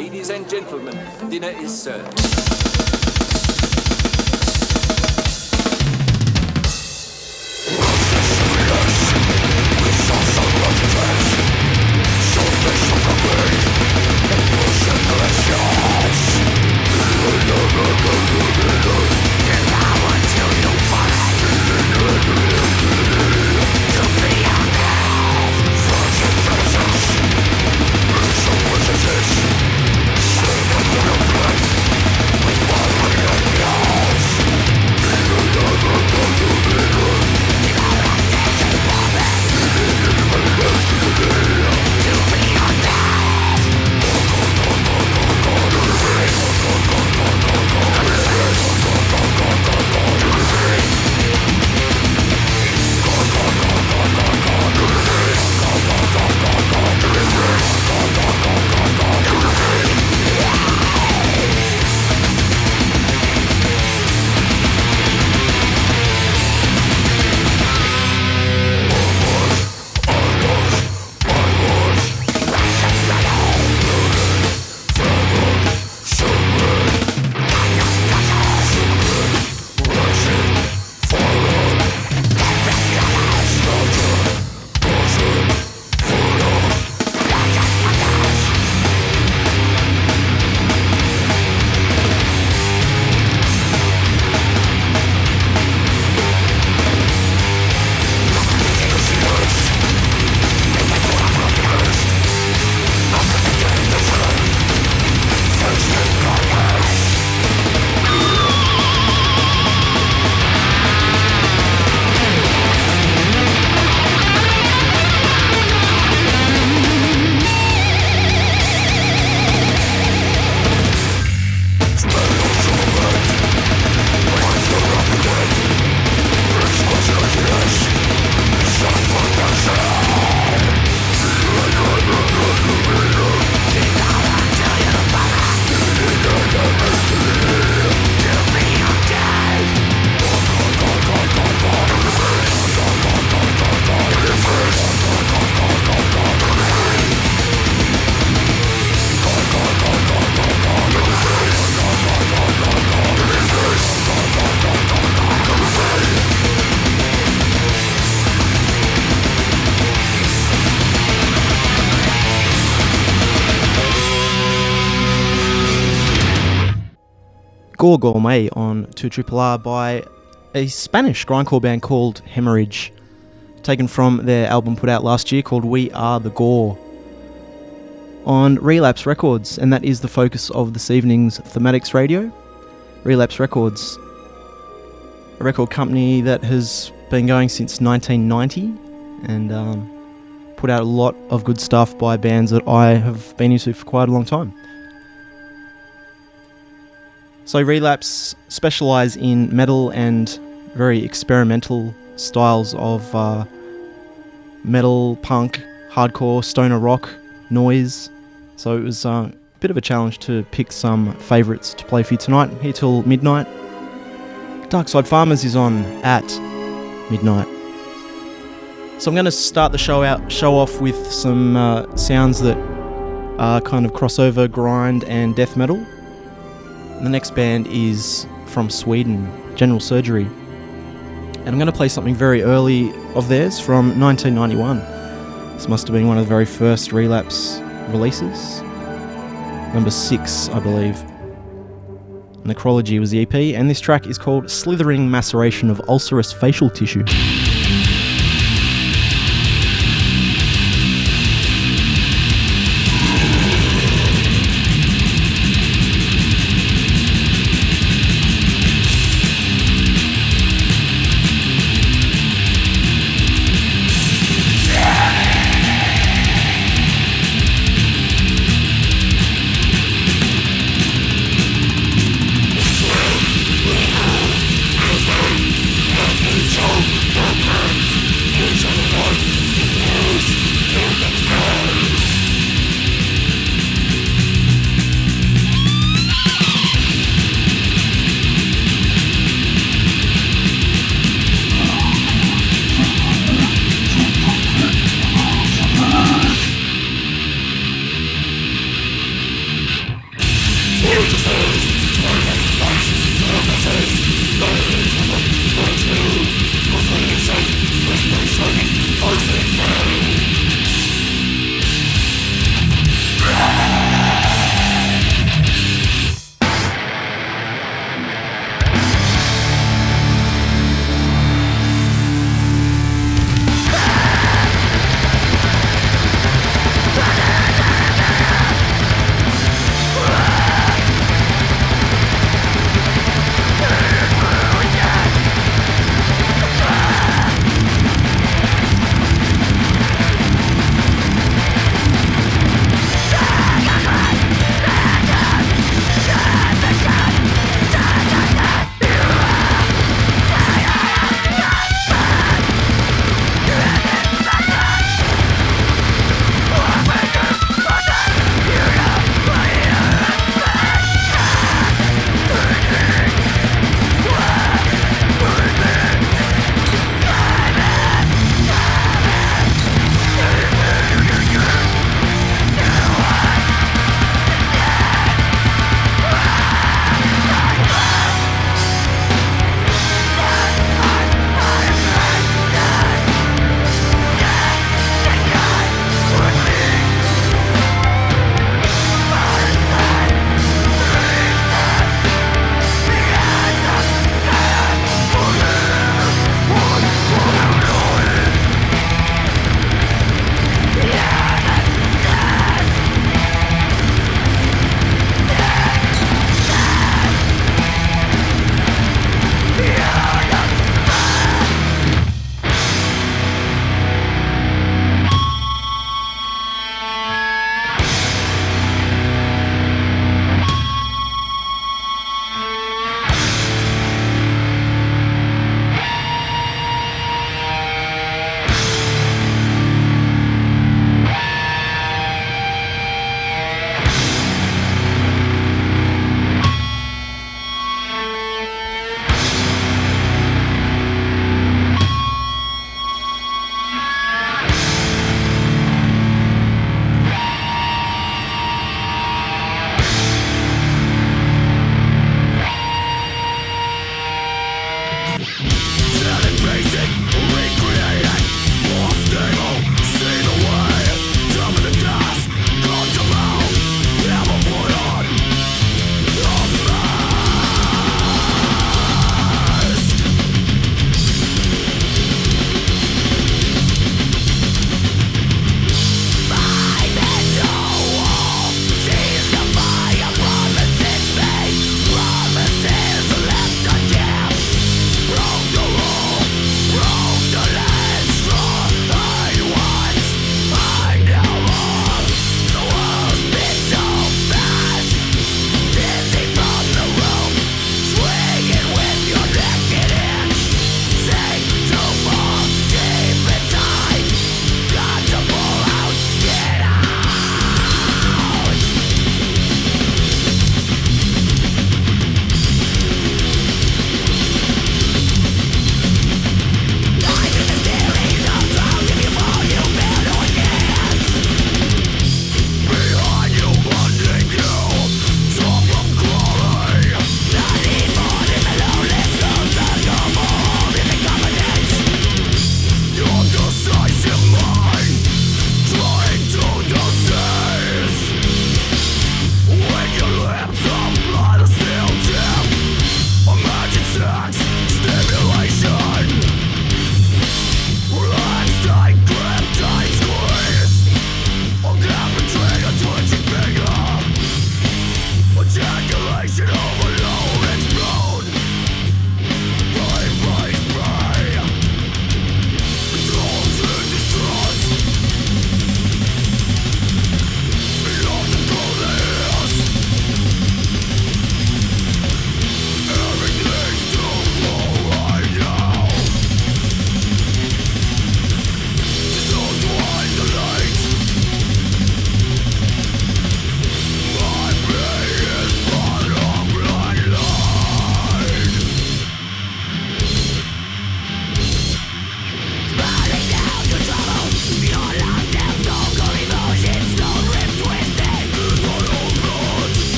Ladies and gentlemen, dinner is served. Gore Gourmet on 2 Triple R by a Spanish grindcore band called Haemorrhage, taken from their album put out last year called We Are the Gore on Relapse Records, and that is the focus of this evening's Thematics Radio. Relapse Records, a record company that has been going since 1990 and um, put out a lot of good stuff by bands that I have been into for quite a long time. So Relapse specialise in metal and very experimental styles of uh, metal, punk, hardcore, stoner rock, noise. So it was uh, a bit of a challenge to pick some favourites to play for you tonight. Here till midnight. Darkside Farmers is on at midnight. So I'm going to start the show out, show off with some uh, sounds that are kind of crossover grind and death metal. The next band is from Sweden, General Surgery. And I'm going to play something very early of theirs from 1991. This must have been one of the very first relapse releases. Number six, I believe. Necrology was the EP, and this track is called Slithering Maceration of Ulcerous Facial Tissue.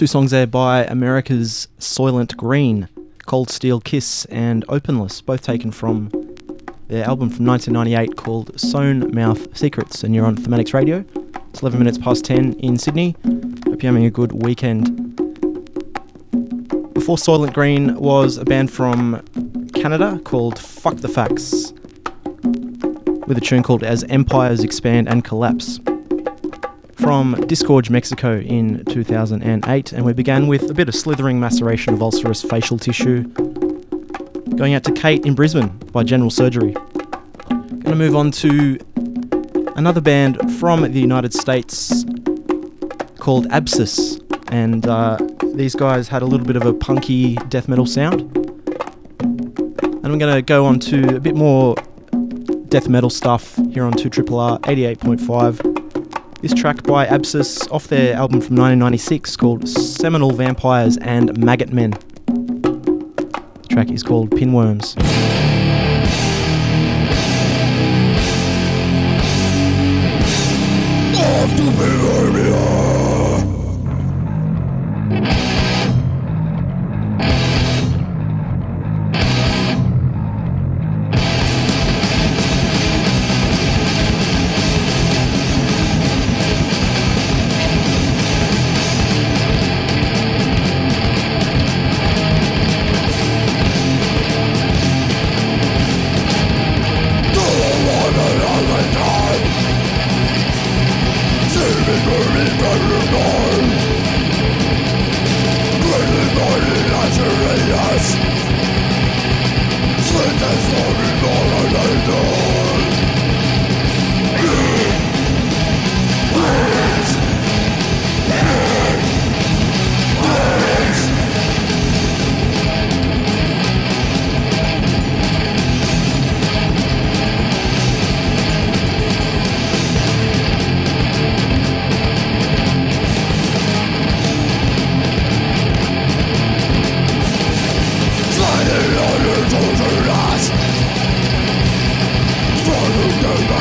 Two songs there by America's Soilent Green, Cold Steel Kiss and Openless, both taken from their album from 1998 called Sewn Mouth Secrets. And you're on Thematics Radio. It's 11 minutes past 10 in Sydney. Hope you're having a good weekend. Before Soilent Green was a band from Canada called Fuck the Facts, with a tune called As Empires Expand and Collapse from Disgorge, Mexico in 2008, and we began with a bit of slithering maceration of ulcerous facial tissue. Going out to Kate in Brisbane by General Surgery. Going to move on to another band from the United States called Abscess, and uh, these guys had a little bit of a punky death metal sound. And I'm going to go on to a bit more death metal stuff here on 2 R 88.5. This track by Abscess off their album from 1996 called Seminal Vampires and Maggot Men. The track is called Pinworms.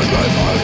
Sacrifice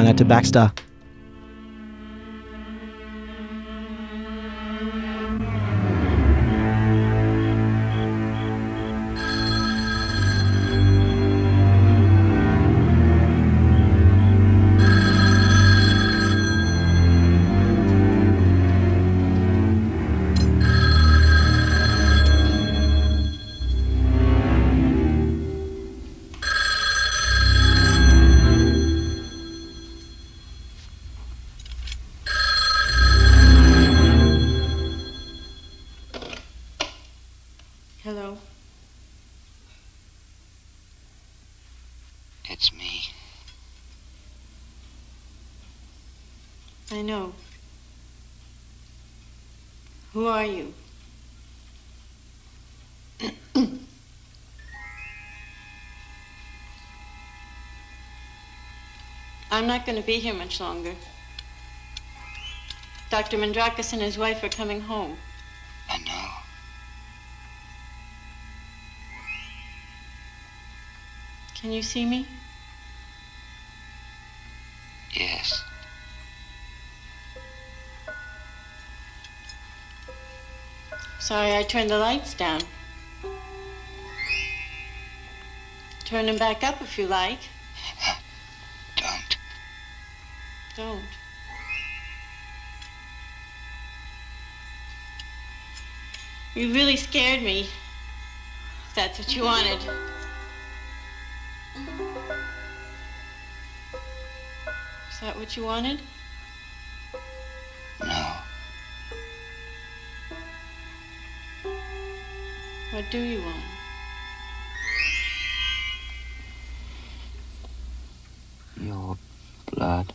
going out to Baxter. not going to be here much longer. Dr. Mandrakis and his wife are coming home. I know. Can you see me? Yes. Sorry, I turned the lights down. Turn them back up if you like. Don't. You really scared me. If that's what you wanted. Is that what you wanted? No. What do you want? Your blood.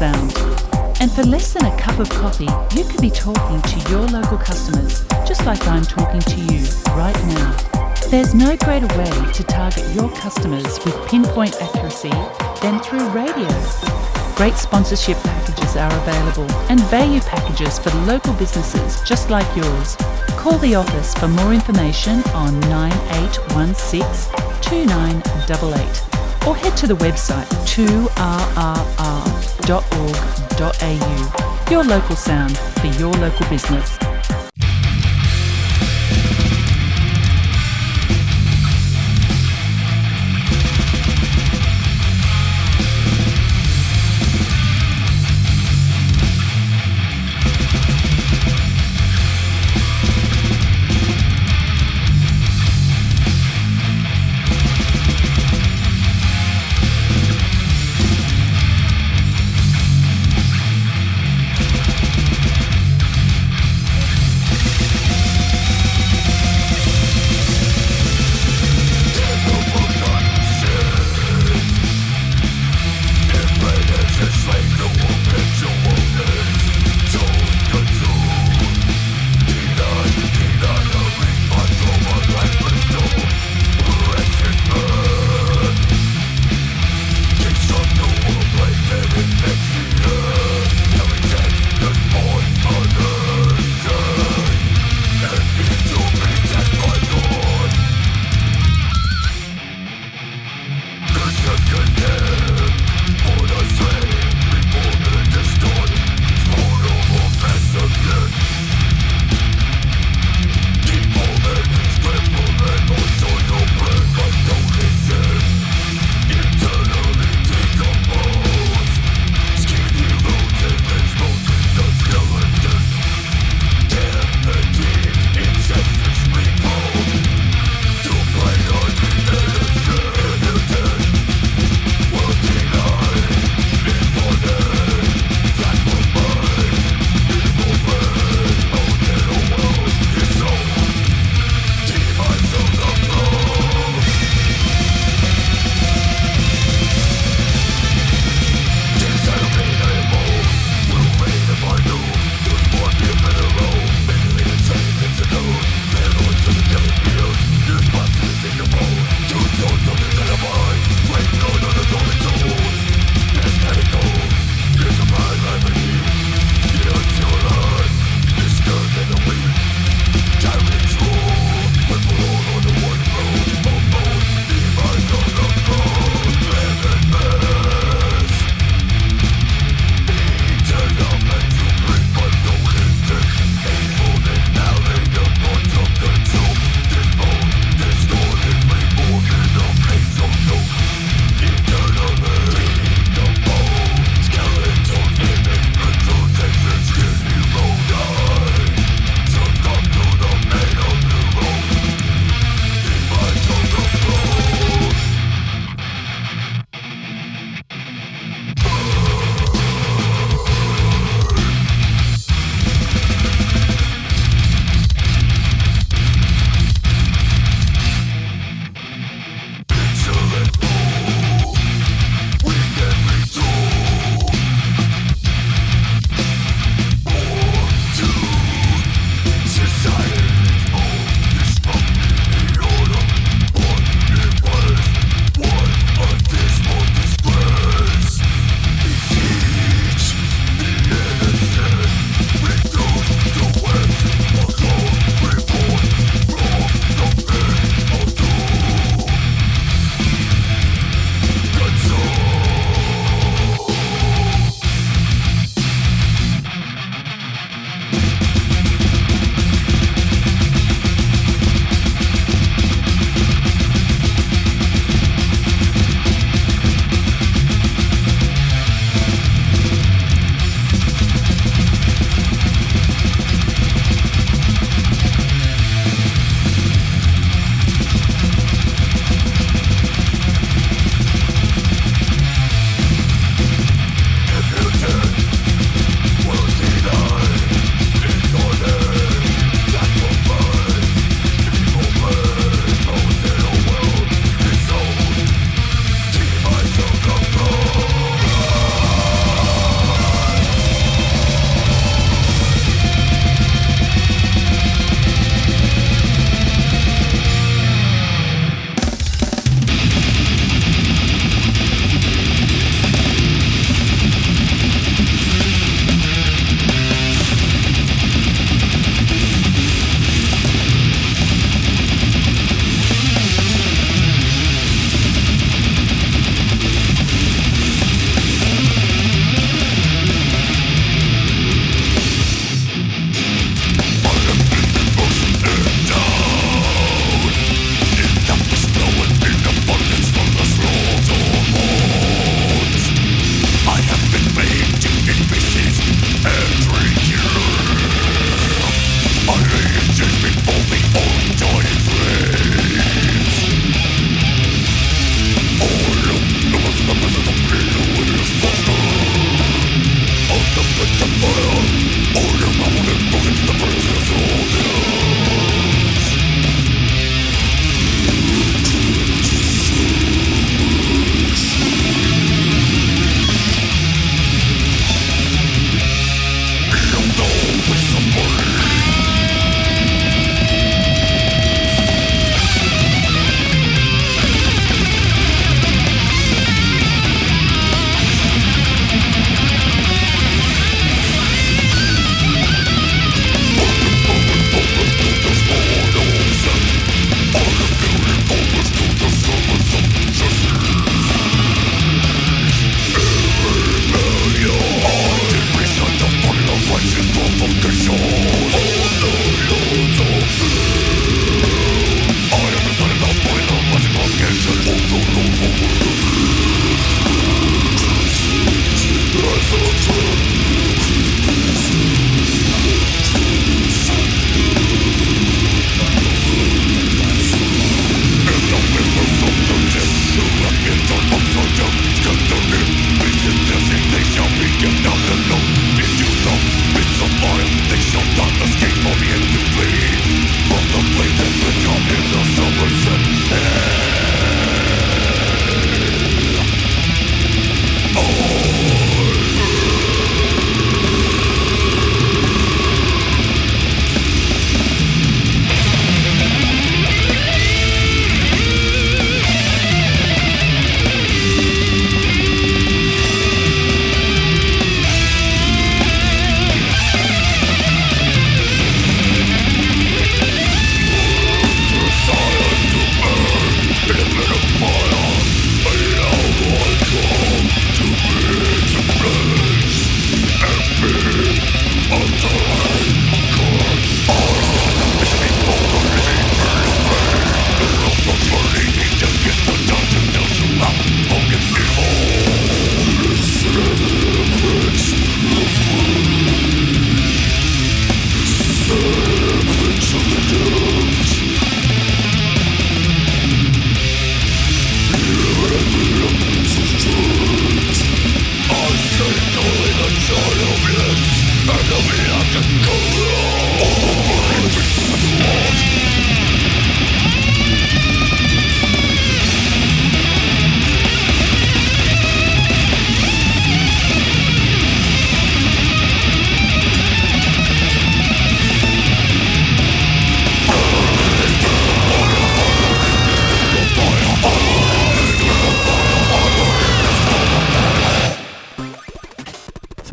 Sound. And for less than a cup of coffee, you could be talking to your local customers, just like I'm talking to you right now. There's no greater way to target your customers with pinpoint accuracy than through radio. Great sponsorship packages are available and value packages for local businesses just like yours. Call the office for more information on 9816 2988 or head to the website 2rrr.org.au. Your local sound for your local business.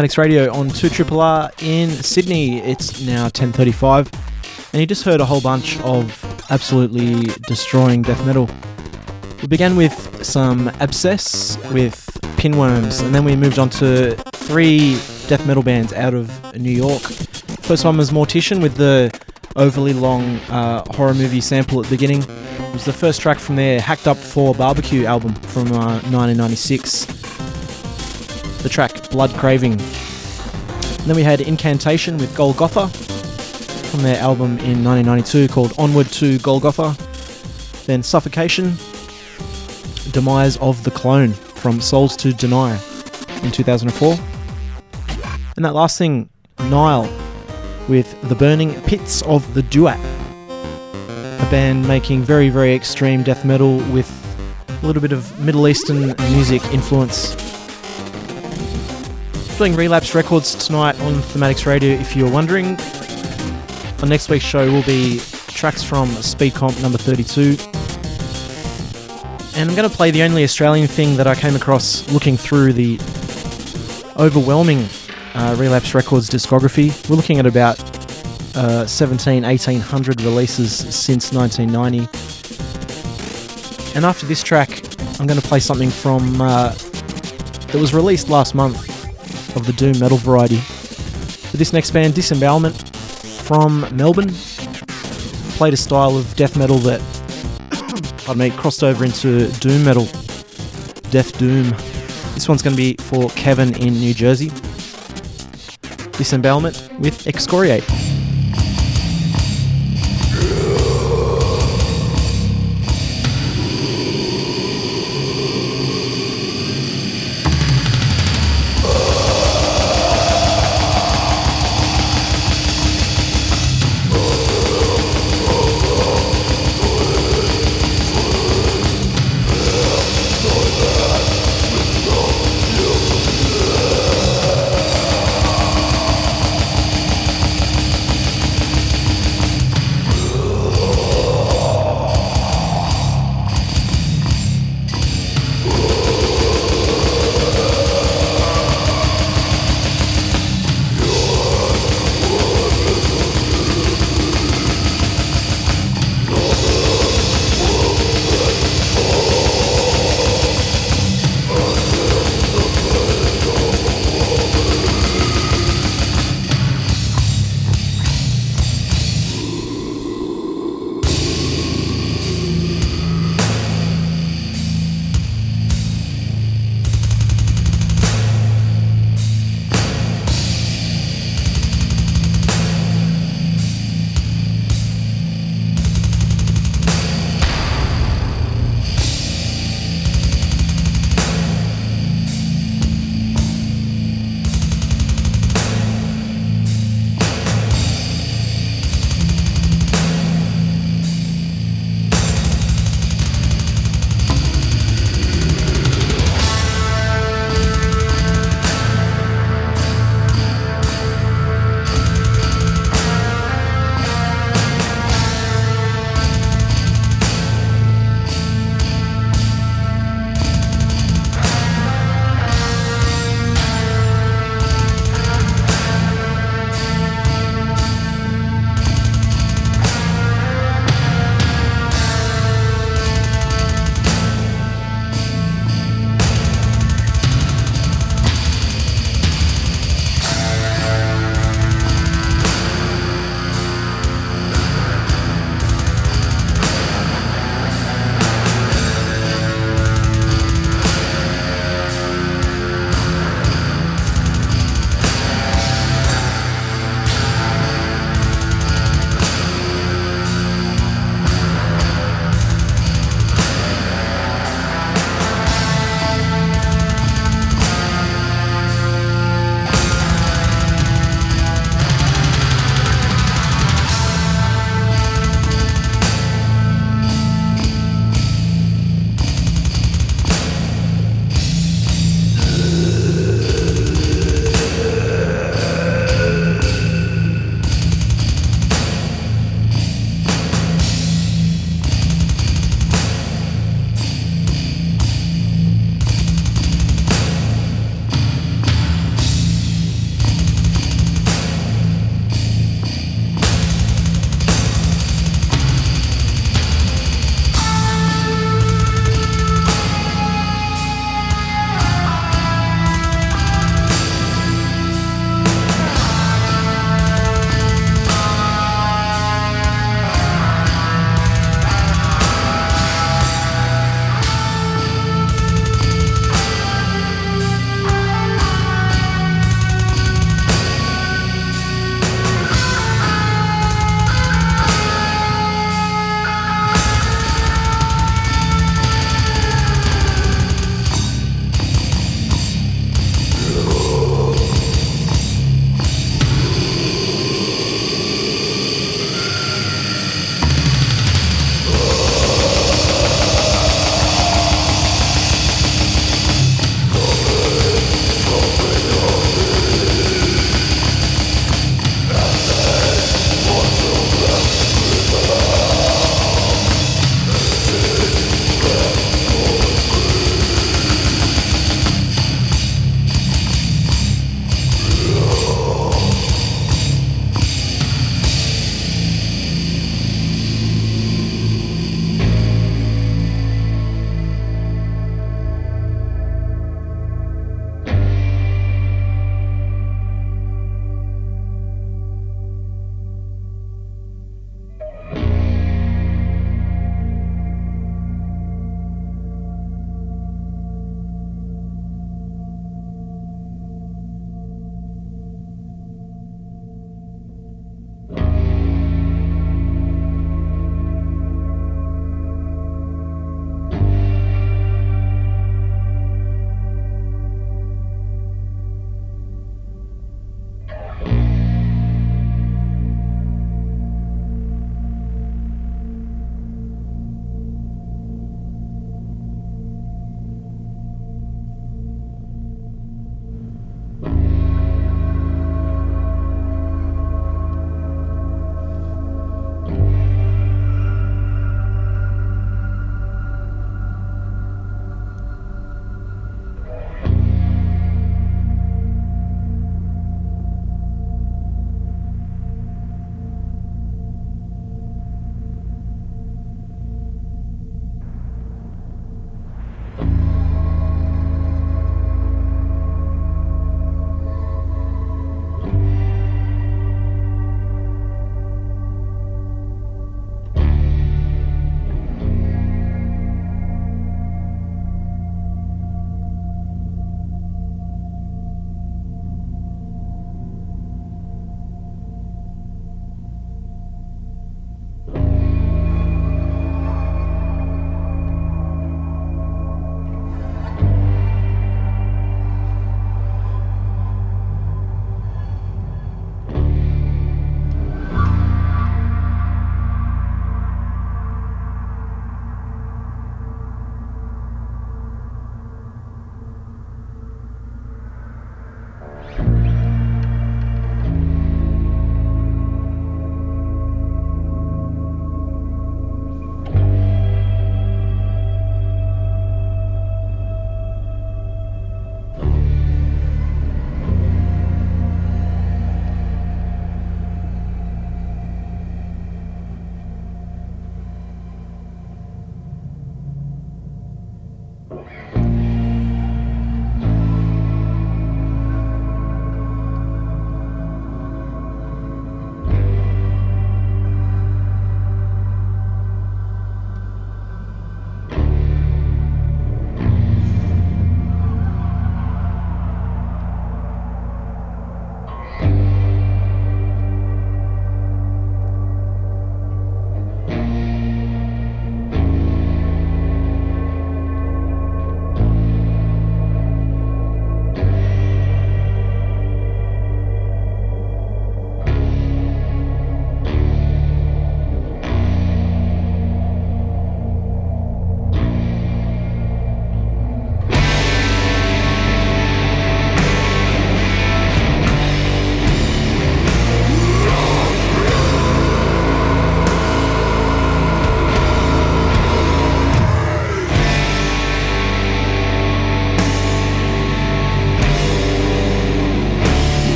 Thematics Radio on 2 Triple R in Sydney. It's now 10:35, and you just heard a whole bunch of absolutely destroying death metal. We began with some Abscess with Pinworms, and then we moved on to three death metal bands out of New York. First one was Mortician with the overly long uh, horror movie sample at the beginning. It was the first track from their Hacked Up for Barbecue album from uh, 1996 the track Blood Craving. And then we had Incantation with Golgotha from their album in 1992 called Onward to Golgotha. Then Suffocation, Demise of the Clone from Souls to Deny in 2004. And that last thing, Nile with The Burning Pits of the Duat, a band making very, very extreme death metal with a little bit of Middle Eastern music influence doing Relapse Records tonight on Thematics Radio, if you're wondering. On next week's show will be tracks from Speed Comp number 32. And I'm going to play the only Australian thing that I came across looking through the overwhelming uh, Relapse Records discography. We're looking at about uh, 17, 1800 releases since 1990. And after this track, I'm going to play something from uh, that was released last month of the doom metal variety. With this next band, Disembowelment from Melbourne, played a style of death metal that, I mean, crossed over into doom metal, death doom. This one's going to be for Kevin in New Jersey. Disembowelment with Excoriate.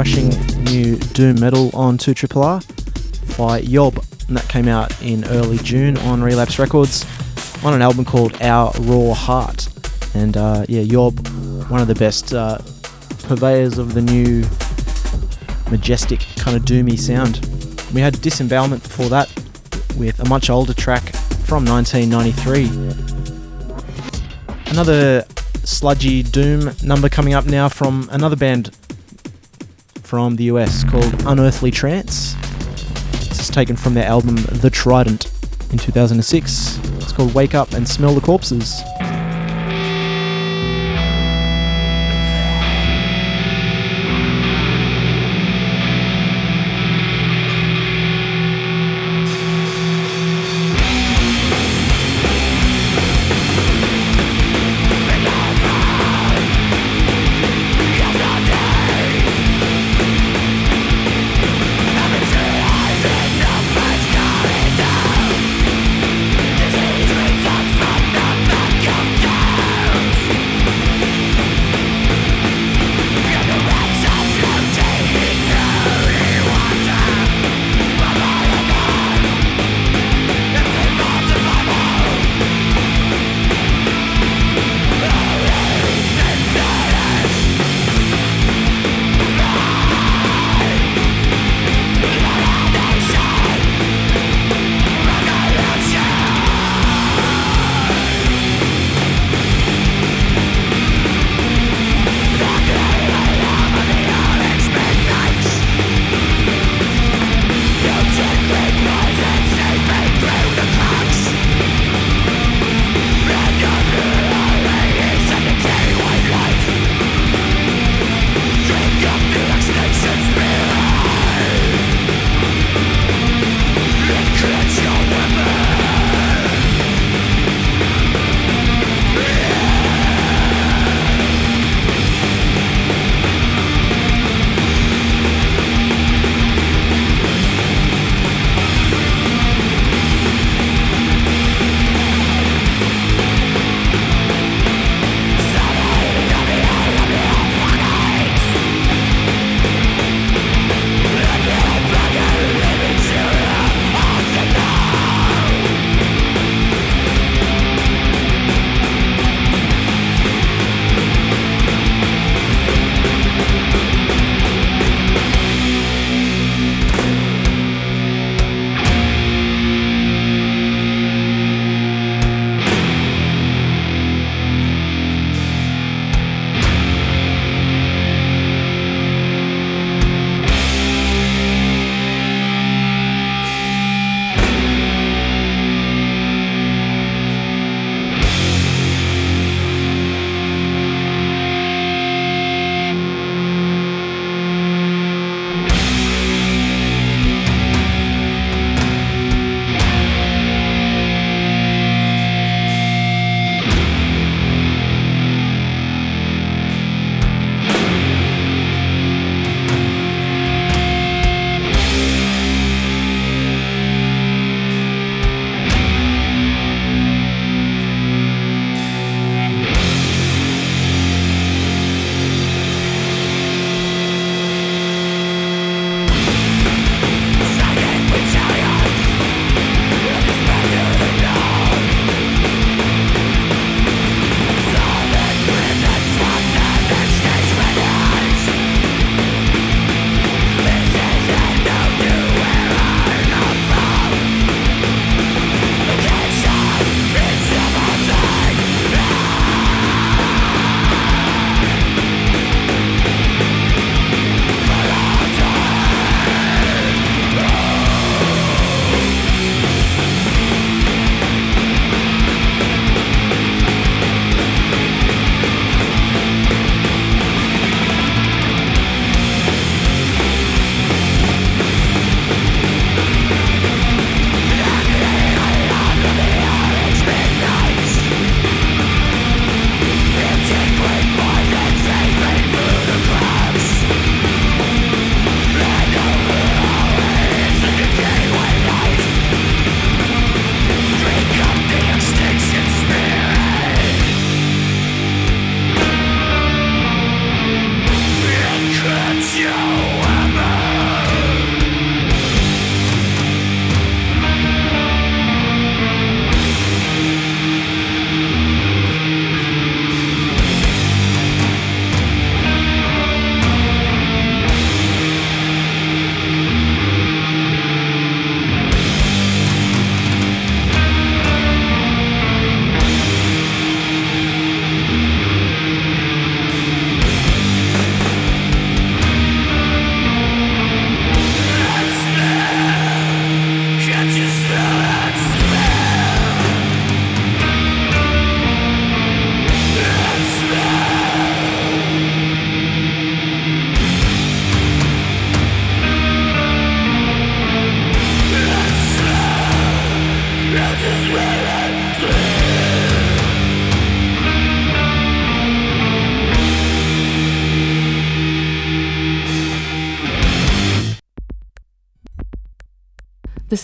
Crushing new doom metal on 2RRR by Yob, and that came out in early June on Relapse Records on an album called Our Raw Heart. And uh, yeah, Yob, one of the best uh, purveyors of the new majestic kind of doomy sound. We had Disembowelment before that with a much older track from 1993. Another sludgy doom number coming up now from another band from the US called Unearthly Trance. This is taken from their album The Trident in 2006. It's called Wake Up and Smell the Corpses.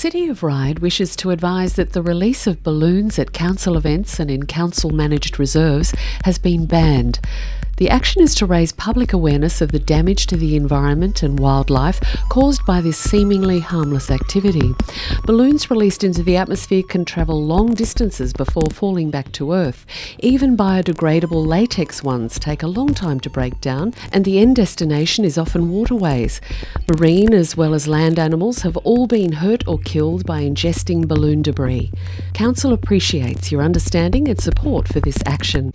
City of Ryde wishes to advise that the release of balloons at council events and in council managed reserves has been banned. The action is to raise public awareness of the damage to the environment and wildlife caused by this seemingly harmless activity. Balloons released into the atmosphere can travel long distances before falling back to Earth. Even biodegradable latex ones take a long time to break down, and the end destination is often waterways. Marine as well as land animals have all been hurt or killed by ingesting balloon debris. Council appreciates your understanding and support for this action.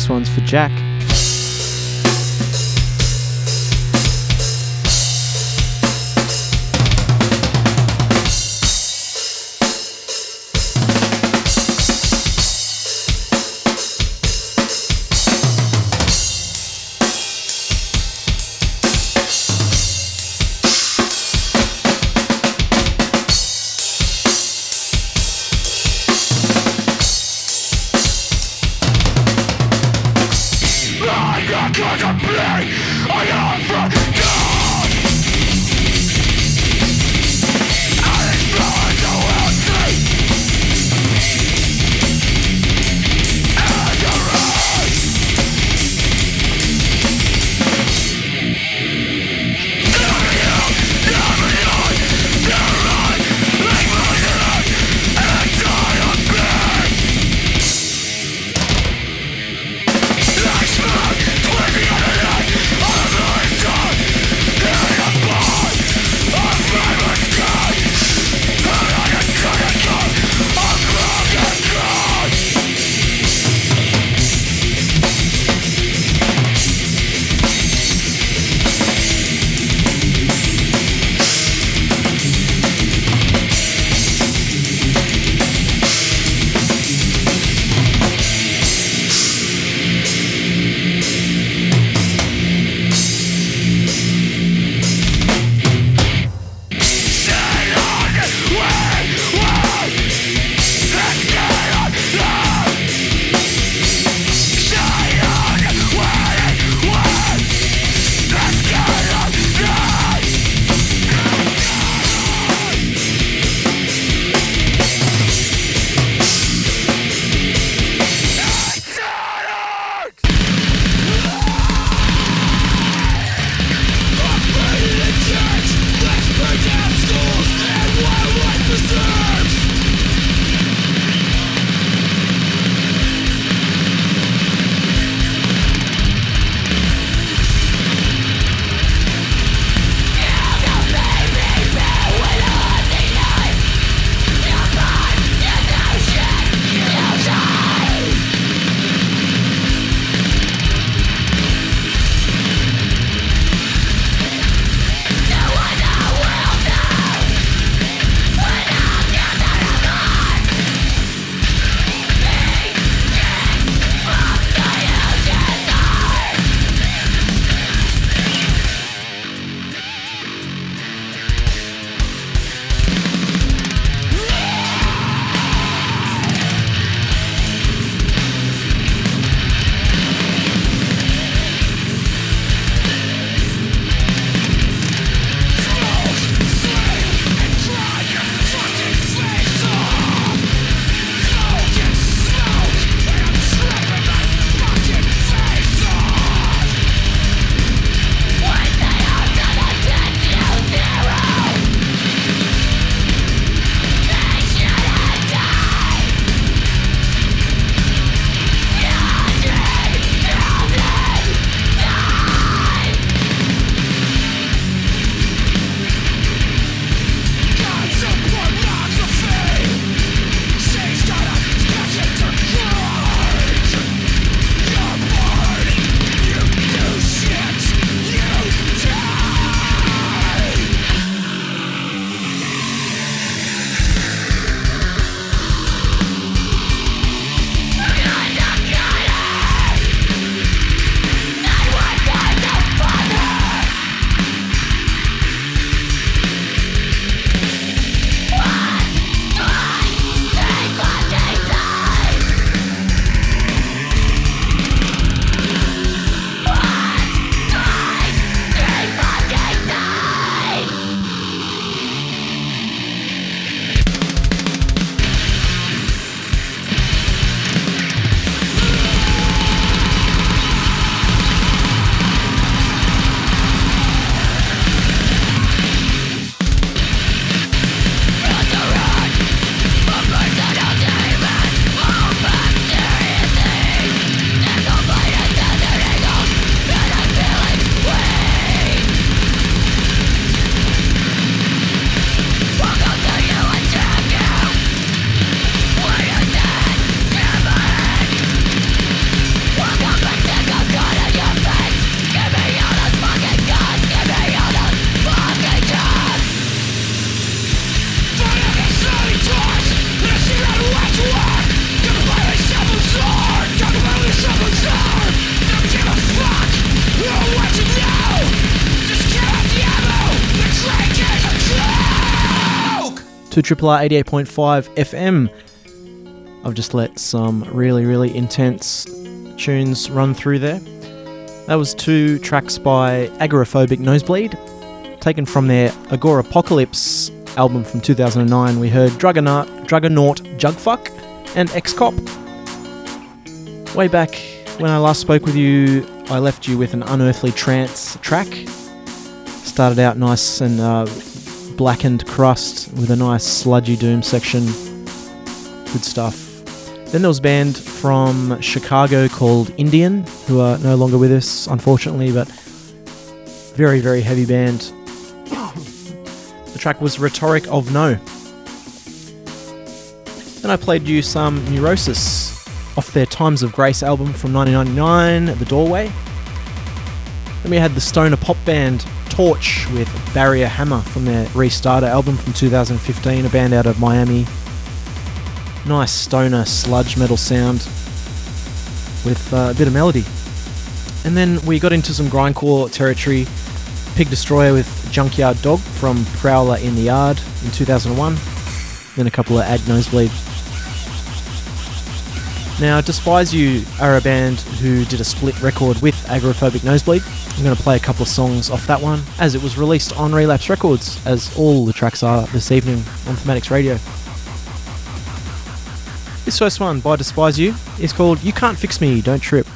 Next one's for Jack. To Triple R 88.5 FM. I've just let some really, really intense tunes run through there. That was two tracks by Agoraphobic Nosebleed, taken from their Agorapocalypse album from 2009. We heard Druggernaut, Druggernaut Jugfuck and Ex-Cop. Way back when I last spoke with you, I left you with an Unearthly Trance track. Started out nice and uh, blackened crust with a nice sludgy doom section. Good stuff. Then there was a band from Chicago called Indian, who are no longer with us, unfortunately, but very, very heavy band. The track was Rhetoric of No. Then I played you some Neurosis off their Times of Grace album from 1999, The Doorway. Then we had the stoner pop band Torche with Barrier Hammer from their Restarter album from 2015, a band out of Miami. Nice stoner sludge metal sound with uh, a bit of melody. And then we got into some grindcore territory. Pig Destroyer with Junkyard Dog from Prowler in the Yard in 2001. Then a couple of Ag Nosebleed. Now, Despise You are a band who did a split record with Agoraphobic Nosebleed. I'm going to play a couple of songs off that one, as it was released on Relapse Records, as all the tracks are this evening on Thematics Radio. This first one by Despise You is called You Can't Fix Me, Don't Trip.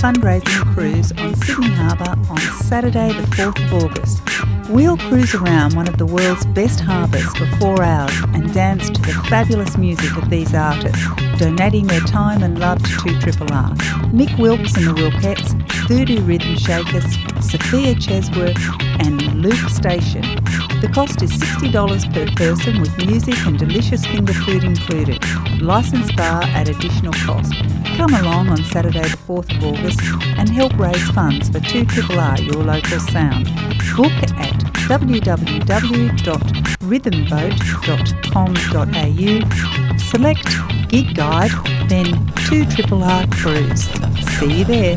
Fundraising cruise on Sydney Harbour on Saturday, the 4th of August. We'll cruise around one of the world's best harbours for four hours and dance to the fabulous music of these artists, donating their time and love to 2 Triple R. Mick Wilkes and the Wilkettes, Voodoo Rhythm Shakers, Sophia Chesworth, and Luke Station. The cost is $60 per person with music and delicious finger food included. Licensed bar at additional cost. Come along on Saturday the 4th of August and help raise funds for 2RRR, your local sound. Book at www.rhythmboat.com.au. Select Gig Guide, then 2RRR Cruise. See you there.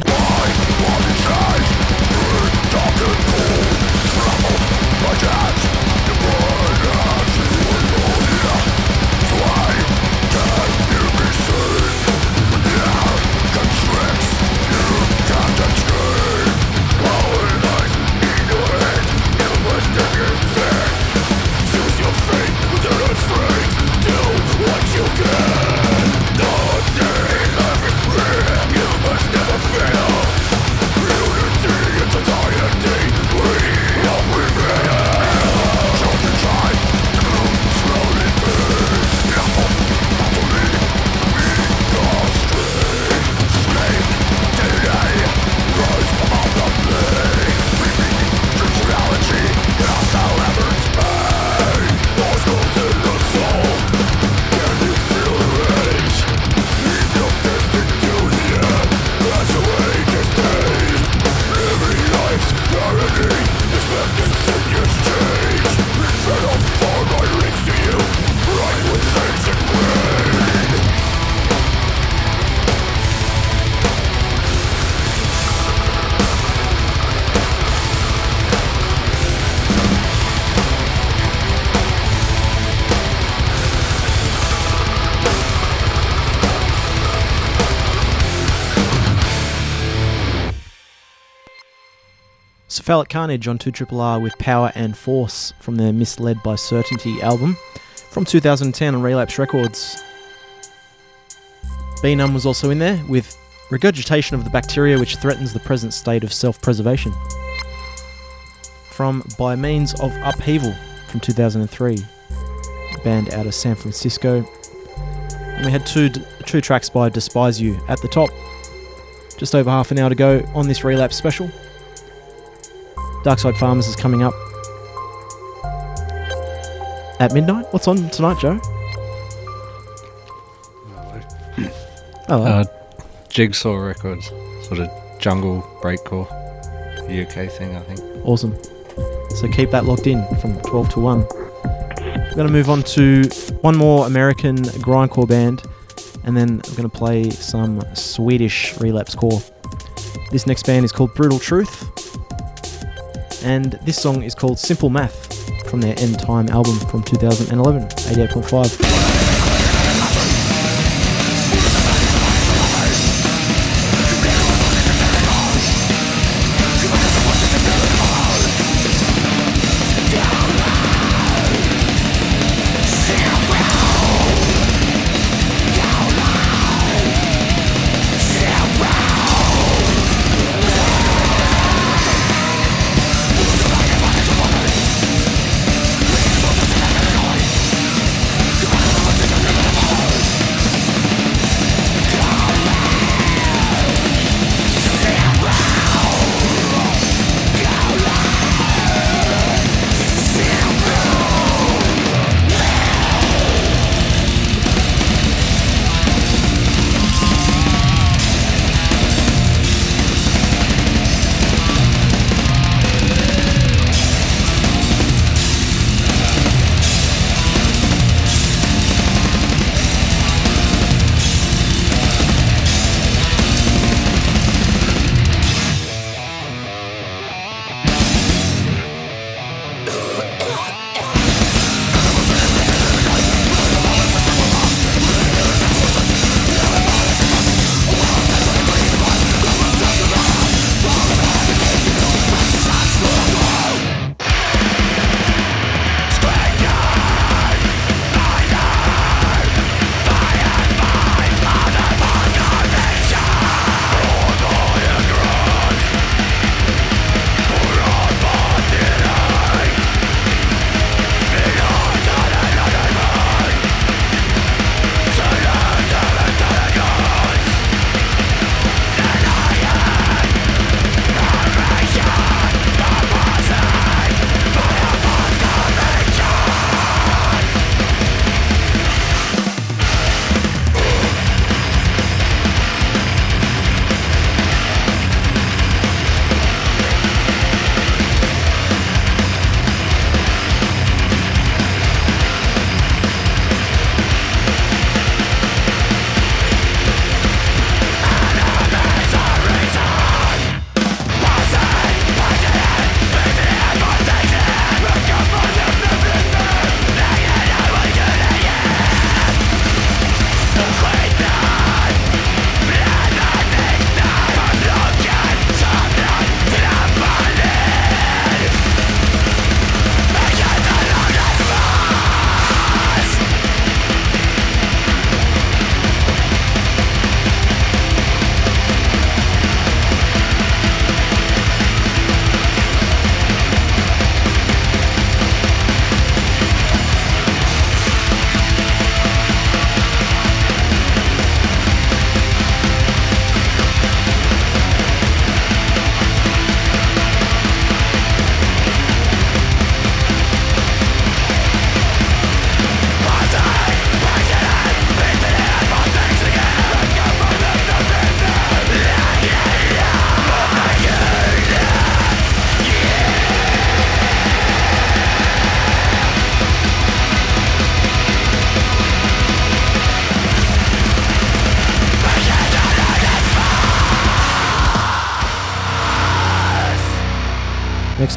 Cephalic Carnage on 2RRR with Power and Force from their Misled by Certainty album from 2010 on Relapse Records. Benümb was also in there with Regurgitation of the Bacteria which threatens the present state of self preservation. From By Means of Upheaval from 2003, band out of San Francisco. And we had two, two tracks by Despise You at the top. Just over half an hour to go on this relapse special. Darkside Farmers is coming up at midnight. What's on tonight, Joe? Oh, Uh, Jigsaw Records, sort of jungle breakcore, UK thing, I think. awesome. So keep that locked in from 12 to 1. We're going to move on to one more American grindcore band, and then I'm going to play some Swedish relapse core. This next band is called Brutal Truth, and this song is called Simple Math from their End Time album from 2011, 88.5.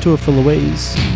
Tour for Louise.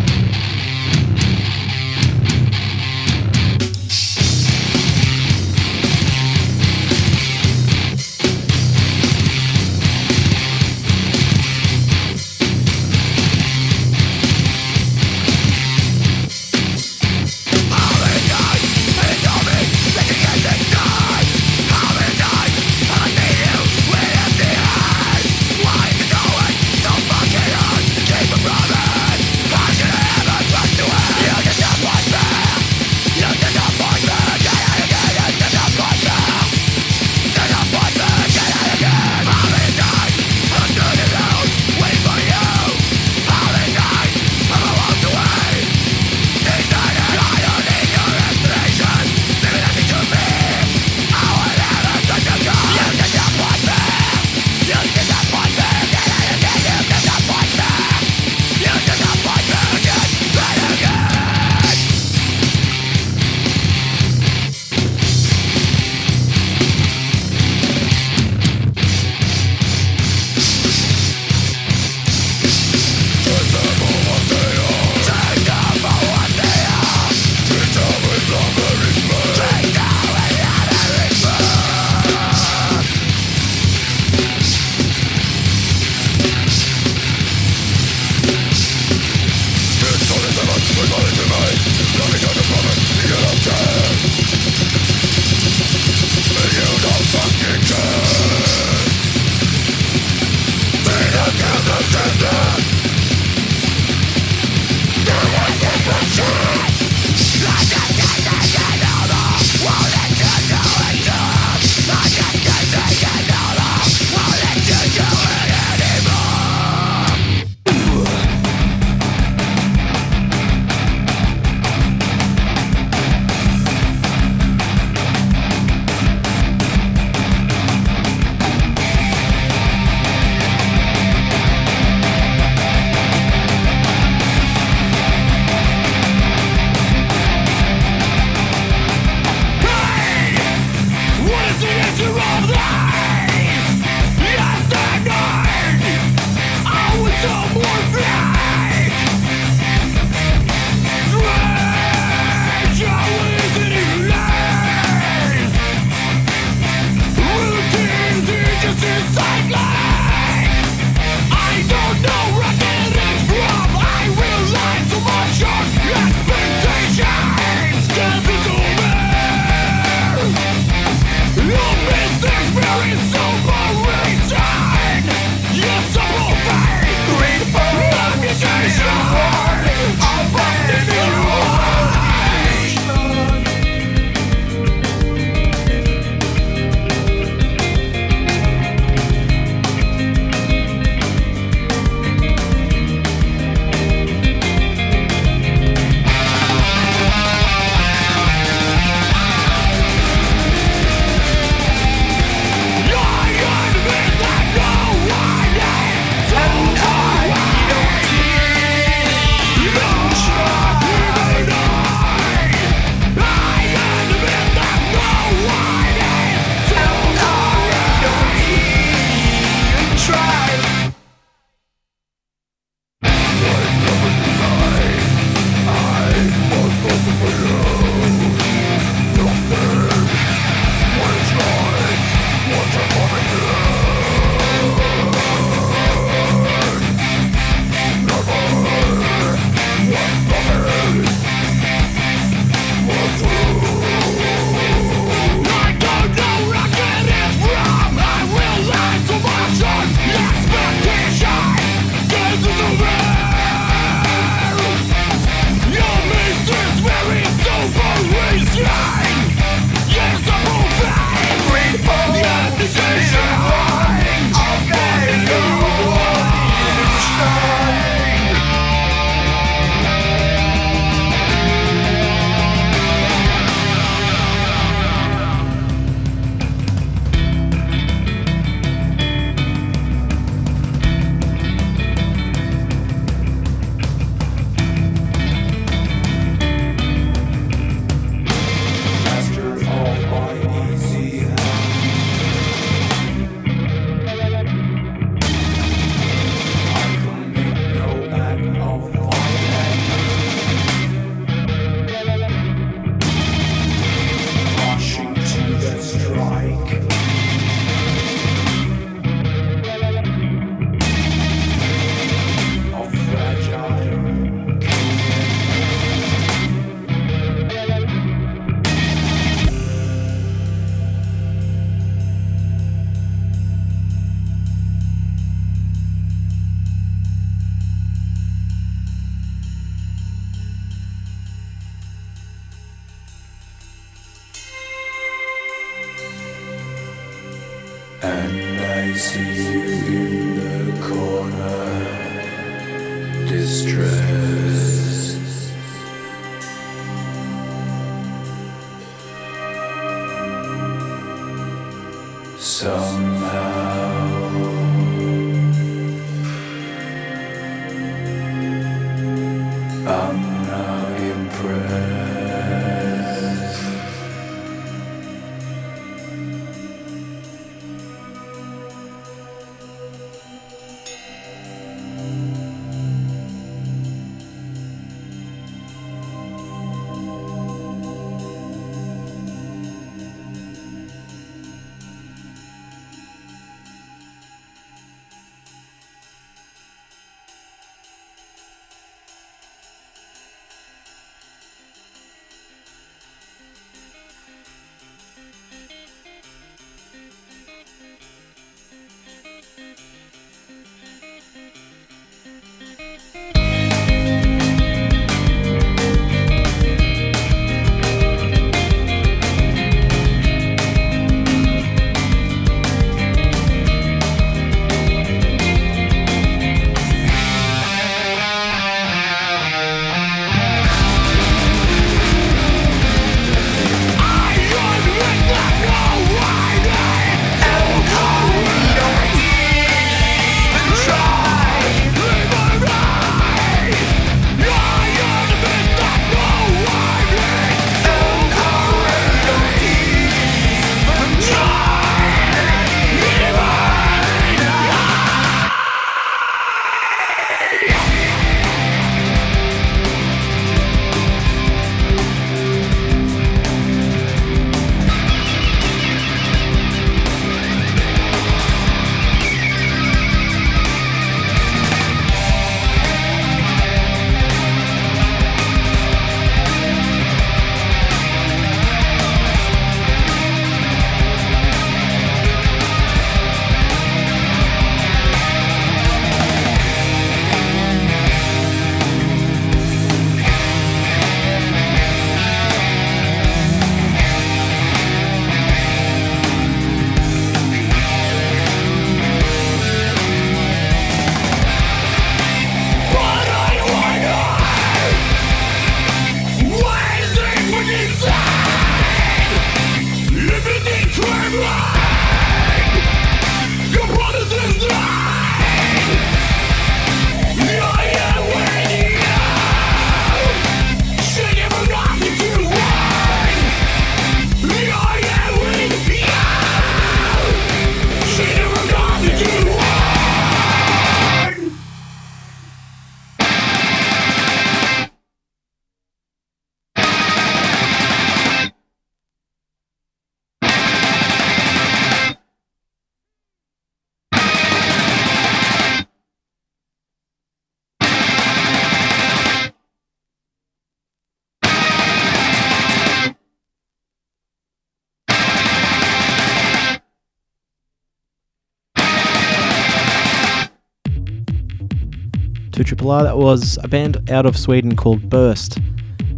Triple R. That was a band out of Sweden called Burst.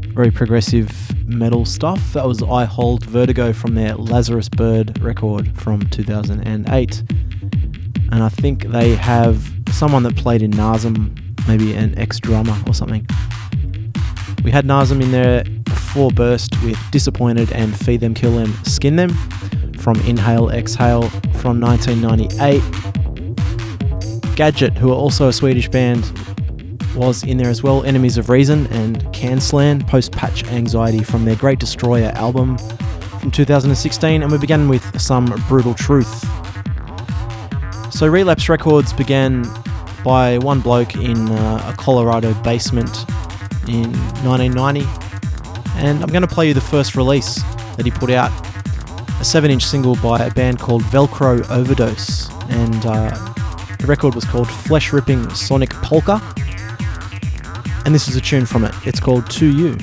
Very progressive metal stuff. That was I Hold Vertigo from their Lazarus Bird record from 2008. And I think they have someone that played in Nasum, maybe an ex drummer or something. We had Nasum in there before Burst with Disappointed and Feed Them, Kill Them, Skin Them from Inhale Exhale from 1998. Gadget, who are also a Swedish band, was in there as well. Enemies of Reason and Canslan, Post Patch Anxiety from their Great Destroyer album from 2016. And we began with some Brutal Truth. So Relapse Records began by one bloke in uh, a Colorado basement in 1990. And I'm going to play you the first release that he put out a 7 inch single by a band called Velcro Overdose. And uh, the record was called Flesh Ripping Sonic Polka. And this is a tune from it. It's called To You.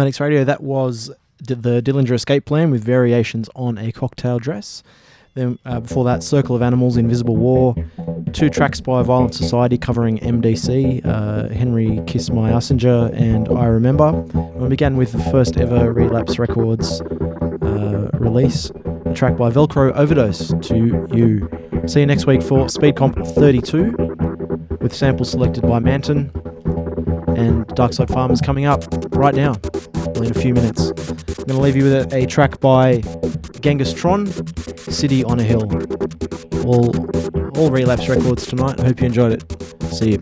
Thematics Radio, that was D- the Dillinger Escape Plan with variations on a cocktail dress. Then uh, before that, Circle of Animals, Invisible War, two tracks by Violent Society covering MDC, uh, Henry Kiss My Ussinger, and I Remember. We began with the first ever Relapse Records uh, release, a track by Velcro Overdose to You. See you next week for Speed Comp 32 with samples selected by Manton and Darkside Farmers coming up right now, in a few minutes. I'm going to leave you with a, track by Genghis Tron, City on a Hill. All, all relapse records tonight. Hope you enjoyed it. See you.